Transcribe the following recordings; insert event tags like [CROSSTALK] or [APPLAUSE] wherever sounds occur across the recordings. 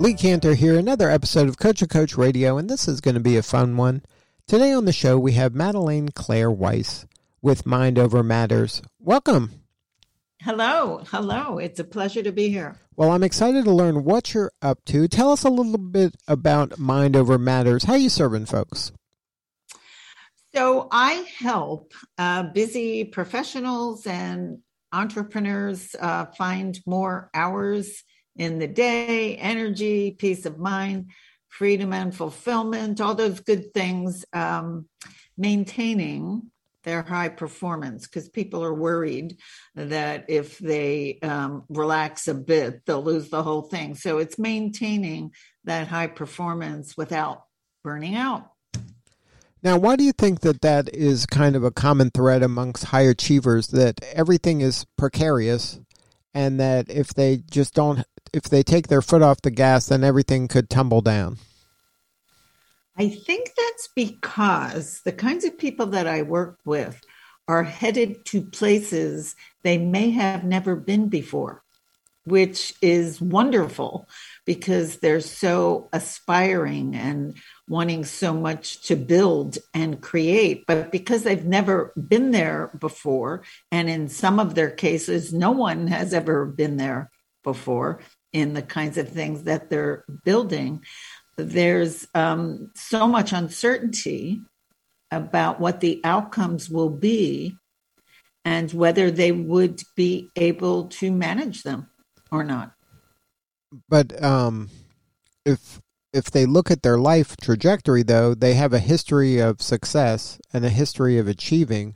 Lee Kantor here, another episode of Coach a Coach Radio, and this is going to be a fun one. Today on the show, we have Madelaine Claire Weiss with Mind Over Matters. Welcome. Hello. Hello. It's a pleasure to be here. Well, I'm excited to learn what you're up to. Tell us a little bit about Mind Over Matters. How are you serving folks? So, I help uh, busy professionals and entrepreneurs uh, find more hours in the day, energy, peace of mind, freedom and fulfillment, all those good things, um, maintaining their high performance because people are worried that if they um, relax a bit, they'll lose the whole thing. So it's maintaining that high performance without burning out. Now, why do you think that that is kind of a common thread amongst high achievers that everything is precarious and that if they just don't if they take their foot off the gas, then everything could tumble down? I think that's because the kinds of people that I work with are headed to places they may have never been before, which is wonderful because they're so aspiring and wanting so much to build and create. But because they've never been there before, and in some of their cases, no one has ever been there before, in the kinds of things that they're building. There's um, so much uncertainty about what the outcomes will be and whether they would be able to manage them or not. But um, if if they look at their life trajectory, though, they have a history of success and a history of achieving.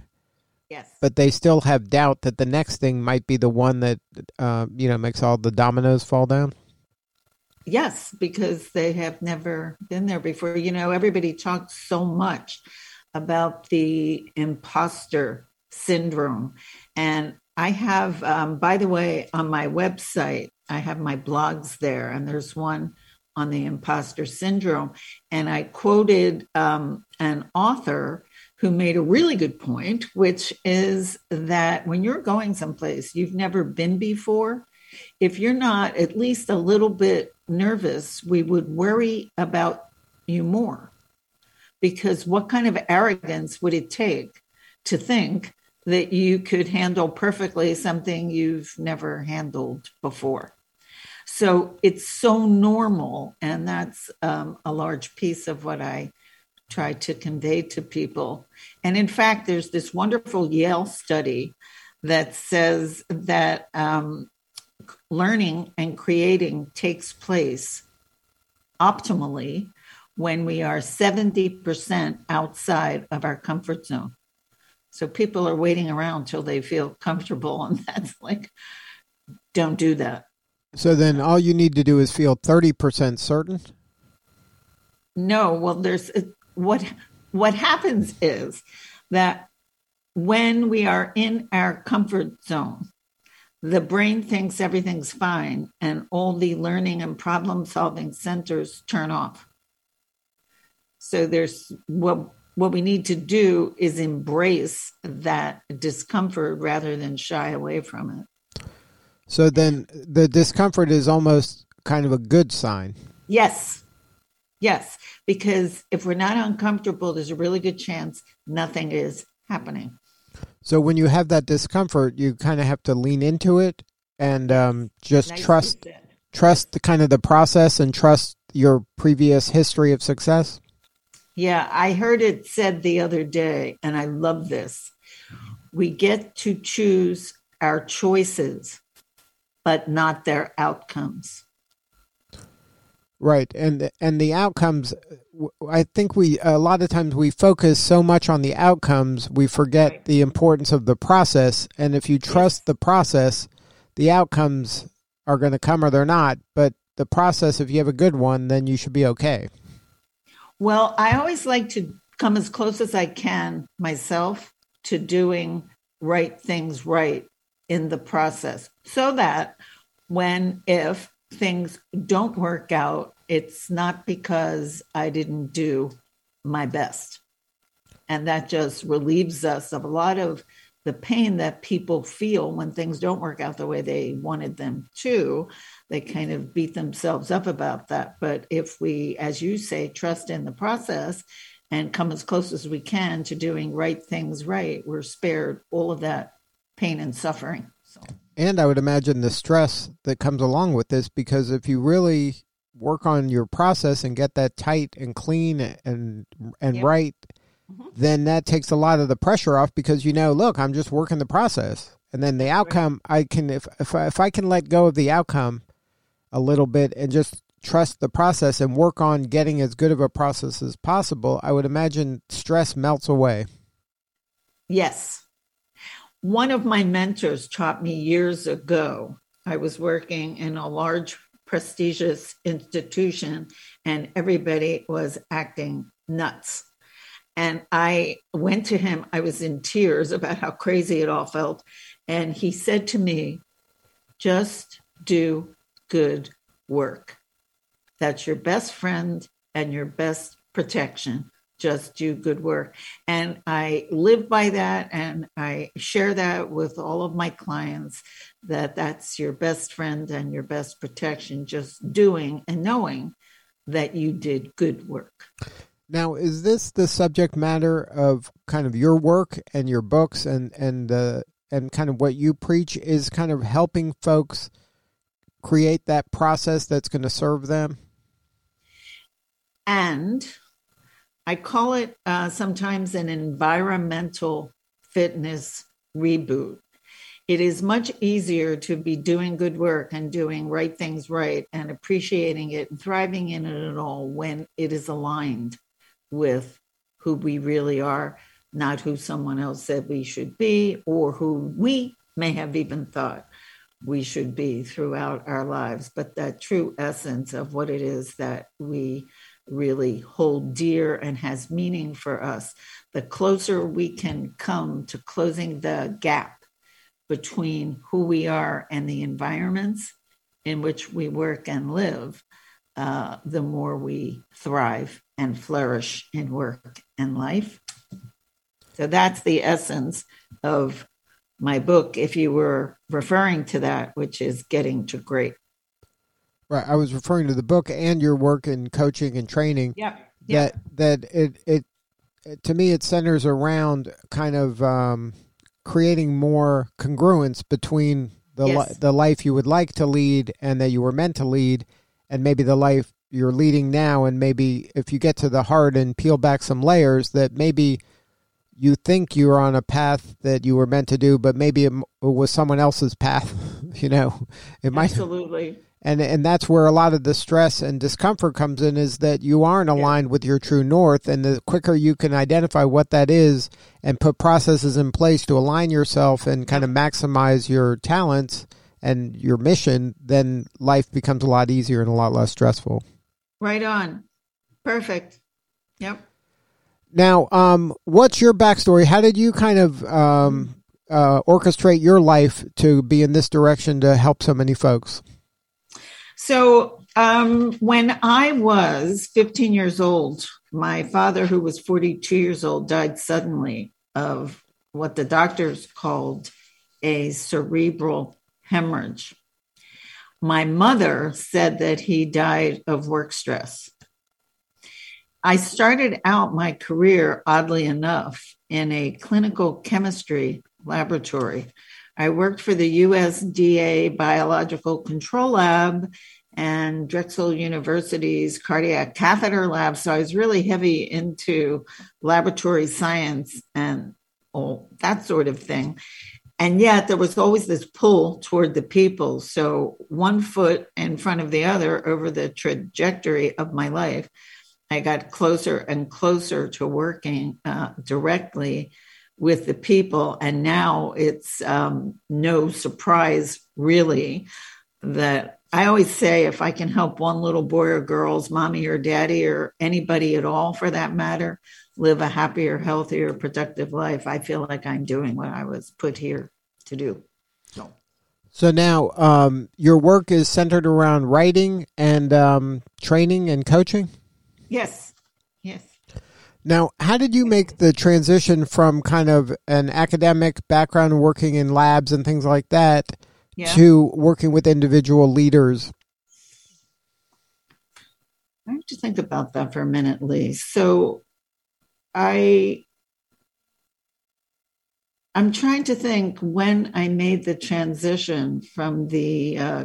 But they still have doubt that the next thing might be the one that uh, you know makes all the dominoes fall down. Yes, because they have never been there before. You know, everybody talks so much about the imposter syndrome, and I have, um, by the way, on my website, I have my blogs there, and there's one on the imposter syndrome, and I quoted um, an author who made a really good point, which is that when you're going someplace you've never been before, if you're not at least a little bit nervous, we would worry about you more. Because what kind of arrogance would it take to think that you could handle perfectly something you've never handled before? So it's so normal. And that's um, a large piece of what I try to convey to people. And in fact, there's this wonderful Yale study that says that um, learning and creating takes place optimally when we are 70% outside of our comfort zone. So people are waiting around till they feel comfortable, and [LAUGHS] that's like, don't do that. So then all you need to do is feel 30% certain? No, well, there's what what happens is that when we are in our comfort zone, the brain thinks everything's fine and all the learning and problem solving centers turn off. So there's what what we need to do is embrace that discomfort rather than shy away from it. So then the discomfort is almost kind of a good sign. Yes. Yes, because if we're not uncomfortable, there's a really good chance nothing is happening. So when you have that discomfort, you kind of have to lean into it and um, just nice trust trust the kind of the process and trust your previous history of success. Yeah, I heard it said the other day, and I love this. We get to choose our choices, but not their outcomes. Right, and and the outcomes. I think we a lot of times we focus so much on the outcomes, we forget right. the importance of the process. And if you trust yes. the process, the outcomes are going to come or they're not. But the process, if you have a good one, then you should be okay. Well, I always like to come as close as I can myself to doing right things right in the process so that when, if things don't work out, it's not because I didn't do my best. And that just relieves us of a lot of the pain that people feel when things don't work out the way they wanted them to. They kind of beat themselves up about that. But if we, as you say, trust in the process and come as close as we can to doing right things right, we're spared all of that pain and suffering. And I would imagine the stress that comes along with this, because if you really work on your process and get that tight and clean and and yep. right, mm-hmm. then that takes a lot of the pressure off because you know, look, I'm just working the process, and then the outcome, I can if if I, if I can let go of the outcome a little bit and just trust the process and work on getting as good of a process as possible, I would imagine stress melts away. Yes. One of my mentors taught me years ago. I was working in a large, prestigious institution, and everybody was acting nuts. And I went to him, I was in tears [LAUGHS] about how crazy it all felt. And he said to me, just do good work. That's your best friend and your best protection. Just do good work. And I live by that and I share that with all of my clients that that's your best friend and your best protection, just doing and knowing that you did good work. Now, is this the subject matter of kind of your work and your books and and uh, and kind of what you preach is kind of helping folks create that process that's going to serve them? And I call it uh, sometimes an environmental fitness reboot. It is much easier to be doing good work and doing right things right and appreciating it and thriving in it at all when it is aligned with who we really are, not who someone else said we should be or who we may have even thought we should be throughout our lives, but that true essence of what it is that we really hold dear and has meaning for us, the closer we can come to closing the gap between who we are and the environments in which we work and live, uh, the more we thrive and flourish in work and life. So that's the essence of my book, if you were referring to that, which is Getting to Great. Right. I was referring to the book and your work in coaching and training. Yeah. That that it, it it to me it centers around kind of um, creating more congruence between the yes. li- the life you would like to lead and that you were meant to lead, and maybe the life you're leading now, and maybe if you get to the heart and peel back some layers, that maybe you think you're on a path that you were meant to do, but maybe it was someone else's path. [LAUGHS] you know, it might absolutely and and that's where a lot of the stress and discomfort comes in is that you aren't aligned yeah. with your true north. And the quicker you can identify what that is and put processes in place to align yourself and kind of maximize your talents and your mission then life becomes a lot easier and a lot less stressful. Right on. Perfect. Yep. Now um what's your backstory? How did you kind of um uh, orchestrate your life to be in this direction to help so many folks so um, when I was 15 years old, my father, who was 42 years old, died suddenly of what the doctors called a cerebral hemorrhage. My mother said that he died of work stress. I started out my career, oddly enough, in a clinical chemistry laboratory I worked for the USDA Biological Control Lab and Drexel University's cardiac catheter lab. So I was really heavy into laboratory science and all that sort of thing. And yet there was always this pull toward the people. So one foot in front of the other over the trajectory of my life, I got closer and closer to working uh, directly with the people. And now it's um, no surprise, really, that I always say if I can help one little boy or girl's mommy or daddy or anybody at all for that matter live a happier, healthier, productive life, I feel like I'm doing what I was put here to do. So, so now um, your work is centered around writing and um, training and coaching? Yes. Yes. Now, how did you make the transition from kind of an academic background working in labs and things like that yeah. to working with individual leaders? I have to think about that for a minute, Lee. So I I'm trying to think when I made the transition from the uh,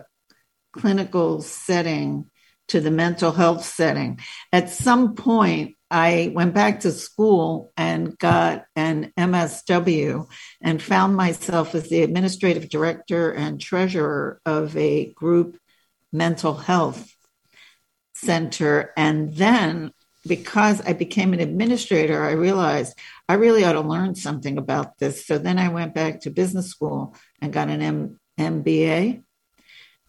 clinical setting to the mental health setting. At some point, I went back to school and got an MSW and found myself as the administrative director and treasurer of a group mental health center. And then because I became an administrator, I realized I really ought to learn something about this. So then I went back to business school and got an M- MBA.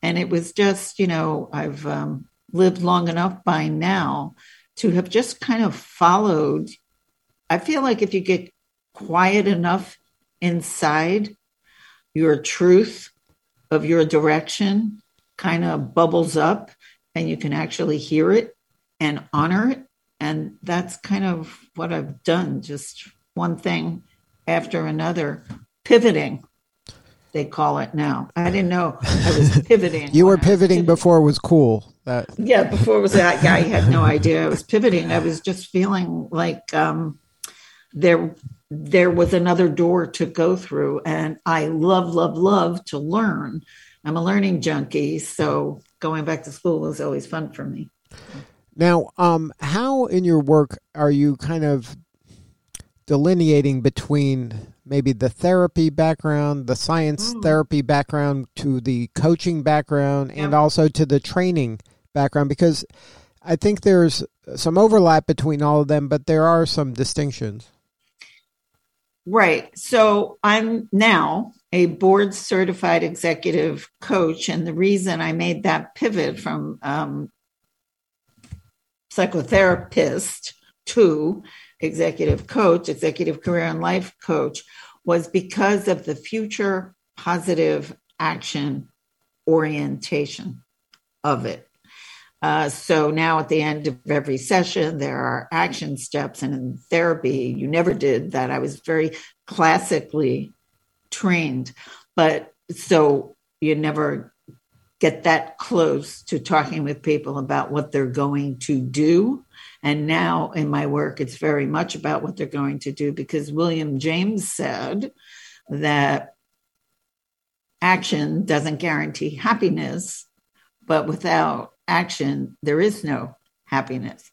And it was just, you know, I've um, lived long enough by now to have just kind of followed. I feel like if you get quiet enough inside, your truth of your direction kind of bubbles up and you can actually hear it and honor it. And that's kind of what I've done, just one thing after another, pivoting they call it now. I didn't know I was [LAUGHS] pivoting. you were pivoting, pivoting, before it was cool. That yeah, before it was that. Yeah, I had no idea I was pivoting. I was just feeling like um, there there was another door to go through, and I love, love, love to learn. I'm a learning junkie, so going back to school was always fun for me. Now, um, how in your work are you kind of delineating between maybe the therapy background, the science mm. therapy background to the coaching background, and also to the training background? Because I think there's some overlap between all of them, but there are some distinctions. Right. So I'm now a board certified executive coach. And the reason I made that pivot from um, psychotherapist to executive coach, executive career and life coach, was because of the future positive action orientation of it. Uh, so now at the end of every session, there are action steps. And in therapy, you never did that. I was very classically trained, but so you never get that close to talking with people about what they're going to do. And now in my work, it's very much about what they're going to do because William James said that action doesn't guarantee happiness, but without action, there is no happiness.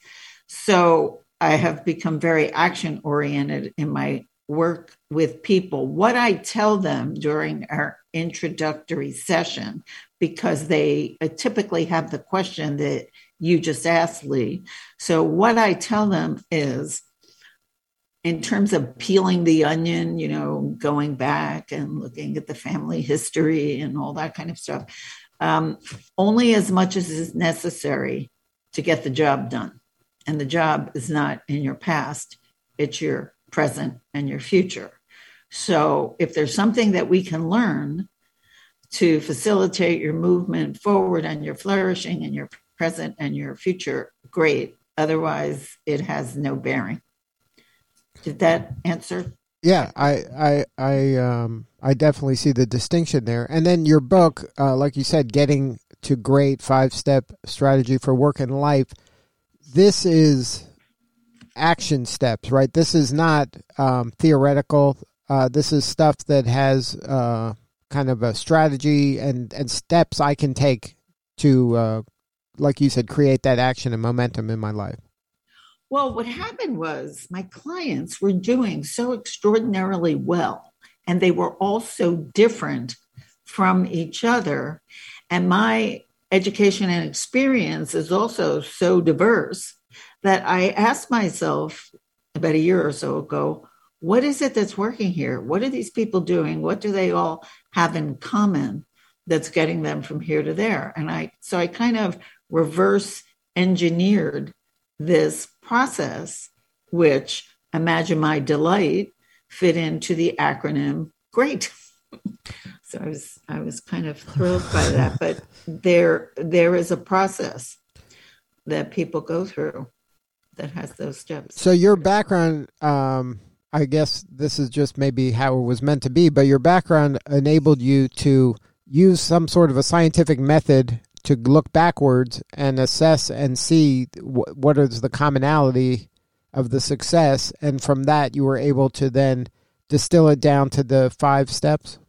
So I have become very action oriented in my work with people. What I tell them during our introductory session, because they uh, typically have the question that you just asked, Lee. So, what I tell them is, in terms of peeling the onion, you know, going back and looking at the family history and all that kind of stuff, um, only as much as is necessary to get the job done. And the job is not in your past, it's your present and your future. So if there's something that we can learn to facilitate your movement forward and your flourishing and your present and your future, great. Otherwise, it has no bearing. Did that answer? Yeah, I, I, I, um, I definitely see the distinction there. And then your book, uh, like you said, getting to great five step strategy for work and life. This is action steps, right? This is not um, theoretical. Uh, this is stuff that has uh, kind of a strategy and, and steps I can take to, uh, like you said, create that action and momentum in my life. Well, what happened was my clients were doing so extraordinarily well, and they were all so different from each other. And my education and experience is also so diverse that I asked myself about a year or so ago, what is it that's working here? What are these people doing? What do they all have in common? that's getting them from here to there. And I, so I kind of reverse engineered this process, which imagine my delight fit into the acronym GREAT. [LAUGHS] so I was I was kind of thrilled by that. But [LAUGHS] there there is a process that people go through that has those steps. So your background, um, I guess this is just maybe how it was meant to be, but your background enabled you to use some sort of a scientific method to look backwards and assess and see w- what is the commonality of the success, and from that you were able to then distill it down to the five steps.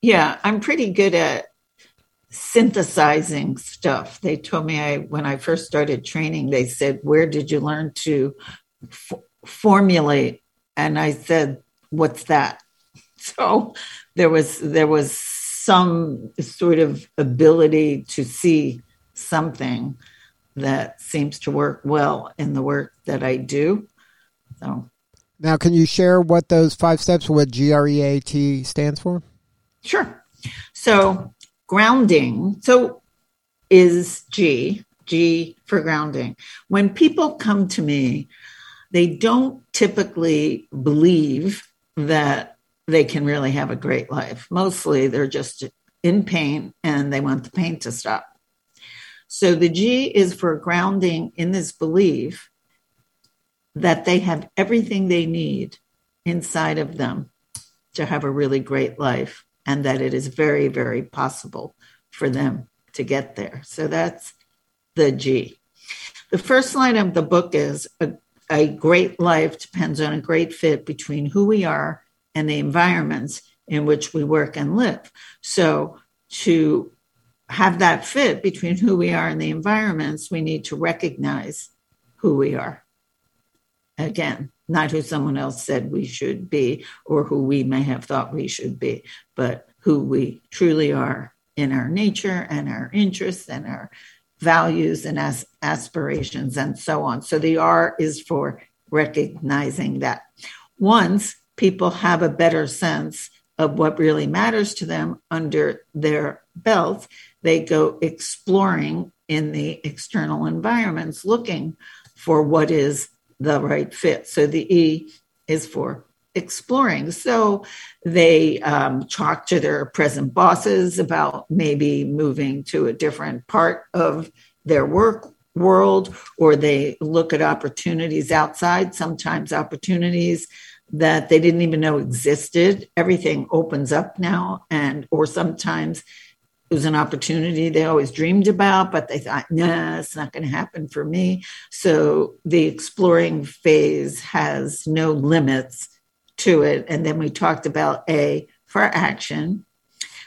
Yeah, I'm pretty good at synthesizing stuff. They told me I when I first started training, they said, "Where did you learn to f- formulate?" And I said, "What's that?" [LAUGHS] So there was there was some sort of ability to see something that seems to work well in the work that I do. So now, can you share what those five steps, what GREAT stands for? Sure. So grounding. So is G, G for grounding. When people come to me, they don't typically believe that they can really have a great life. Mostly they're just in pain and they want the pain to stop. So the G is for grounding in this belief that they have everything they need inside of them to have a really great life and that it is very, very possible for them to get there. So that's the G. The first line of the book is a, a great life depends on a great fit between who we are and the environments in which we work and live. So to have that fit between who we are and the environments, we need to recognize who we are. Again, not who someone else said we should be or who we may have thought we should be, but who we truly are in our nature and our interests and our values and as aspirations and so on. So the R is for recognizing that. Once people have a better sense of what really matters to them under their belt, they go exploring in the external environments looking for what is the right fit. So the E is for exploring. So they um, talk to their present bosses about maybe moving to a different part of their work world, or they look at opportunities outside, sometimes opportunities that they didn't even know existed. Everything opens up now, and or sometimes it was an opportunity they always dreamed about, but they thought, nah, it's not going to happen for me. So the exploring phase has no limits to it. And then we talked about A for action.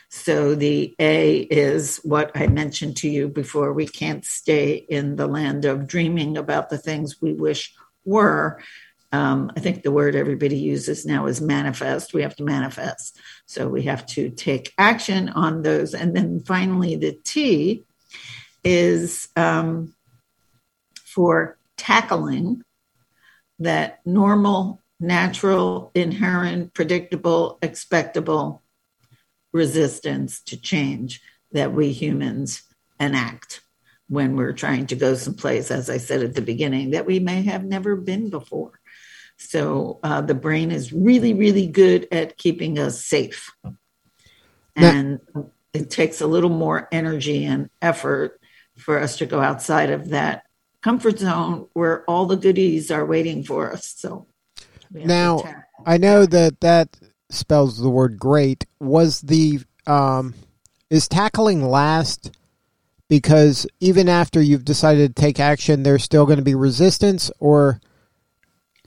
So the A is what I mentioned to you before. We can't stay in the land of dreaming about the things we wish were um, I think the word everybody uses now is manifest. We have to manifest. So we have to take action on those. And then finally, the T is um, for tackling that normal, natural, inherent, predictable, expectable resistance to change that we humans enact when we're trying to go someplace, as I said at the beginning, that we may have never been before. So uh, the brain is really, really good at keeping us safe. And now, it takes a little more energy and effort for us to go outside of that comfort zone where all the goodies are waiting for us. So now I know that that spells the word great. Was the um, is tackling last? Because even after you've decided to take action, there's still going to be resistance, or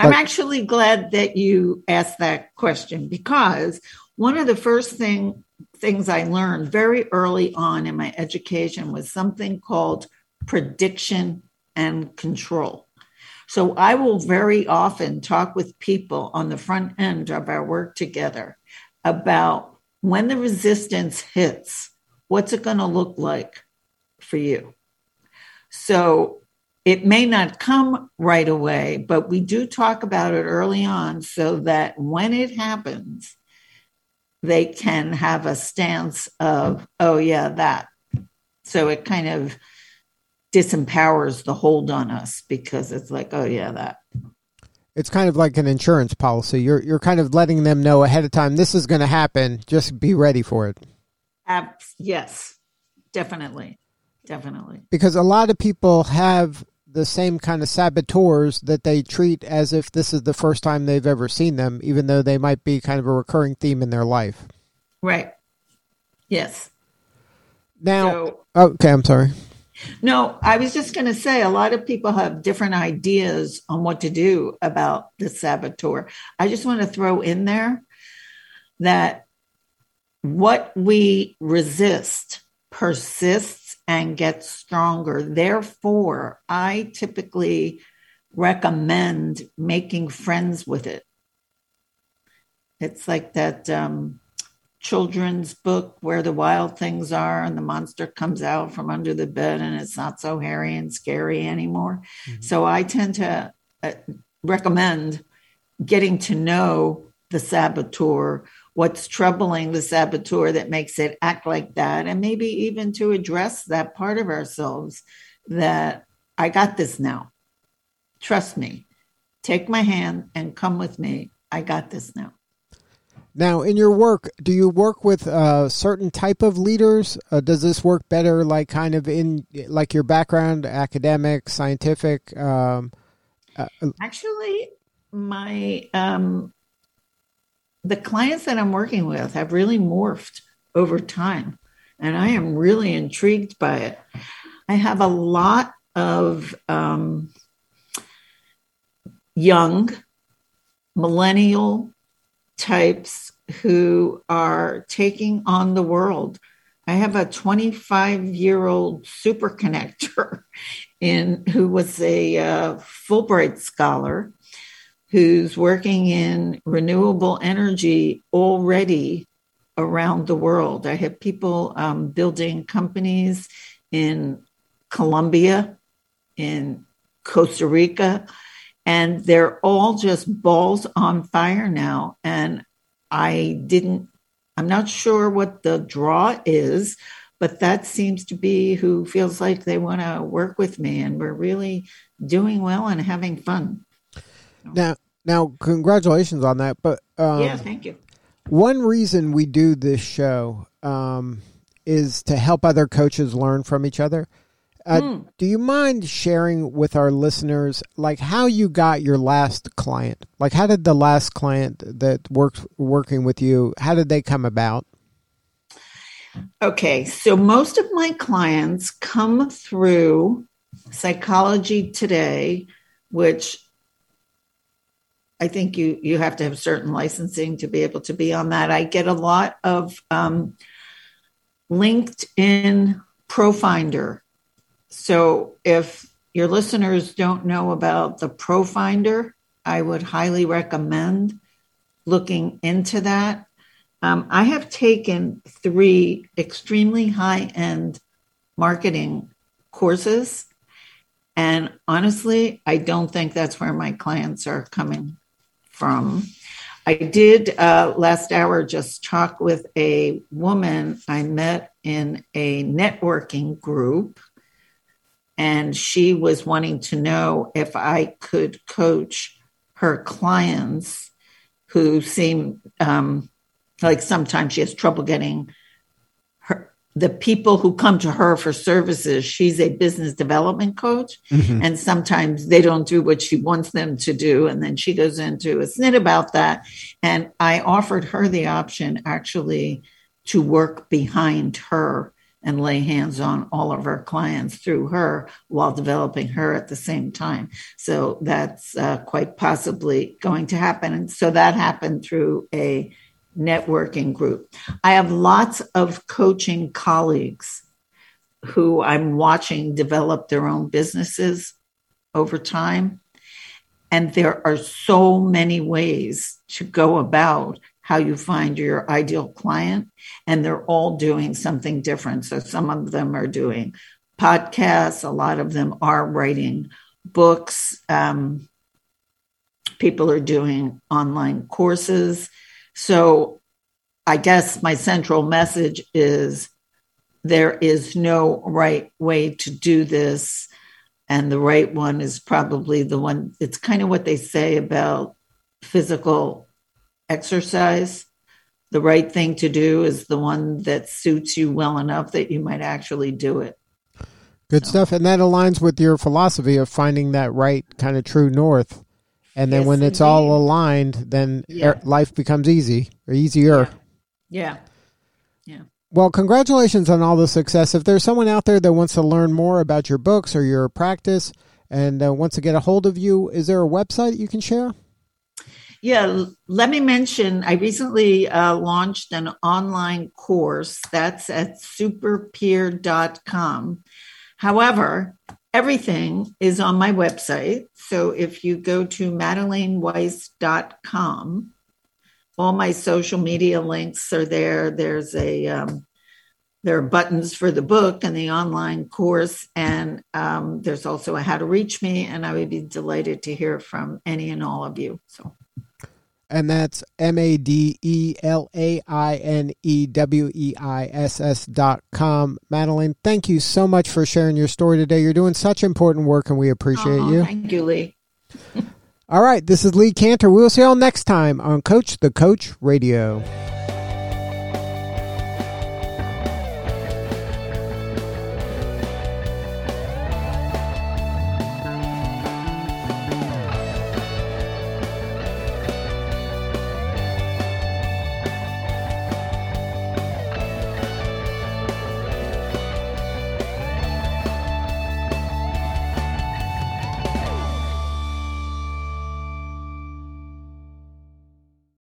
I'm actually glad that you asked that question because one of the first thing things I learned very early on in my education was something called prediction and control. So I will very often talk with people on the front end of our work together about when the resistance hits, what's it going to look like for you? So it may not come right away, but we do talk about it early on so that when it happens, they can have a stance of, oh, yeah, that. So it kind of disempowers the hold on us because it's like, oh, yeah, that. It's kind of like an insurance policy. You're you're kind of letting them know ahead of time this is going to happen. Just be ready for it. yes, definitely, definitely. Because a lot of people have the same kind of saboteurs that they treat as if this is the first time they've ever seen them, even though they might be kind of a recurring theme in their life. Right. Yes. Now, so, oh, okay, I'm sorry. No, I was just going to say a lot of people have different ideas on what to do about the saboteur. I just want to throw in there that what we resist persists and gets stronger. Therefore, I typically recommend making friends with it. It's like that um, children's book where the wild things are and the monster comes out from under the bed and it's not so hairy and scary anymore. Mm-hmm. So I tend to uh, recommend getting to know the saboteur, what's troubling the saboteur that makes it act like that, and maybe even to address that part of ourselves that I got this now. Trust me. Take my hand and come with me. I got this now. Now, in your work, do you work with a uh, certain type of leaders? Uh, does this work better, like kind of in like your background, academic, scientific? Um, uh, Actually, my um, the clients that I'm working with have really morphed over time, and I am really intrigued by it. I have a lot of um, young millennial types who are taking on the world. I have a 25 year old super connector [LAUGHS] in who was a uh, Fulbright scholar who's working in renewable energy already around the world. I have people um, building companies in Colombia, in Costa Rica, and they're all just balls on fire now. And I didn't, I'm not sure what the draw is, but that seems to be who feels like they want to work with me. And we're really doing well and having fun. Now, now, congratulations on that. But um, yeah, thank you. One reason we do this show um, is to help other coaches learn from each other. Uh, mm. Do you mind sharing with our listeners, like how you got your last client? Like, how did the last client that worked working with you? How did they come about? Okay, so most of my clients come through Psychology Today, which I think you you have to have certain licensing to be able to be on that. I get a lot of um, LinkedIn Profinder so if your listeners don't know about the Profinder, I would highly recommend looking into that. Um, I have taken three extremely high end marketing courses. And honestly, I don't think that's where my clients are coming from. I did uh, last hour just talk with a woman I met in a networking group and she was wanting to know if I could coach her clients who seem um, like sometimes she has trouble getting the people who come to her for services she's a business development coach mm-hmm. and sometimes they don't do what she wants them to do and then she goes into a snit about that and i offered her the option actually to work behind her and lay hands on all of her clients through her while developing her at the same time. So that's uh, quite possibly going to happen. And so that happened through a networking group. I have lots of coaching colleagues who I'm watching develop their own businesses over time. And there are so many ways to go about how you find your ideal client, and they're all doing something different. So some of them are doing podcasts, a lot of them are writing books. Um, people are doing online courses. So I guess my central message is there is no right way to do this. And the right one is probably the one, it's kind of what they say about physical exercise. The right thing to do is the one that suits you well enough that you might actually do it. Good so. stuff. And that aligns with your philosophy of finding that right kind of true north. And then yes, when it's indeed. all aligned, then yeah. life becomes easy or easier. Yeah. yeah. Yeah. Well, congratulations on all the success. If there's someone out there that wants to learn more about your books or your practice and uh, wants to get a hold of you, is there a website you can share? Yeah, let me mention I recently uh, launched an online course that's at superpeer.com. However, everything is on my website. So if you go to madelaineWeiss.com, all my social media links are there. There's a um, there are buttons for the book and the online course, and um, there's also a how to reach me. And I would be delighted to hear from any and all of you. So and that's M A D E L A I N E W E I S S dot com. Madelaine, thank you so much for sharing your story today. You're doing such important work, and we appreciate oh, you. Thank you, Lee. [LAUGHS] all right, this is Lee Kantor. We'll see you all next time on Coach the Coach Radio.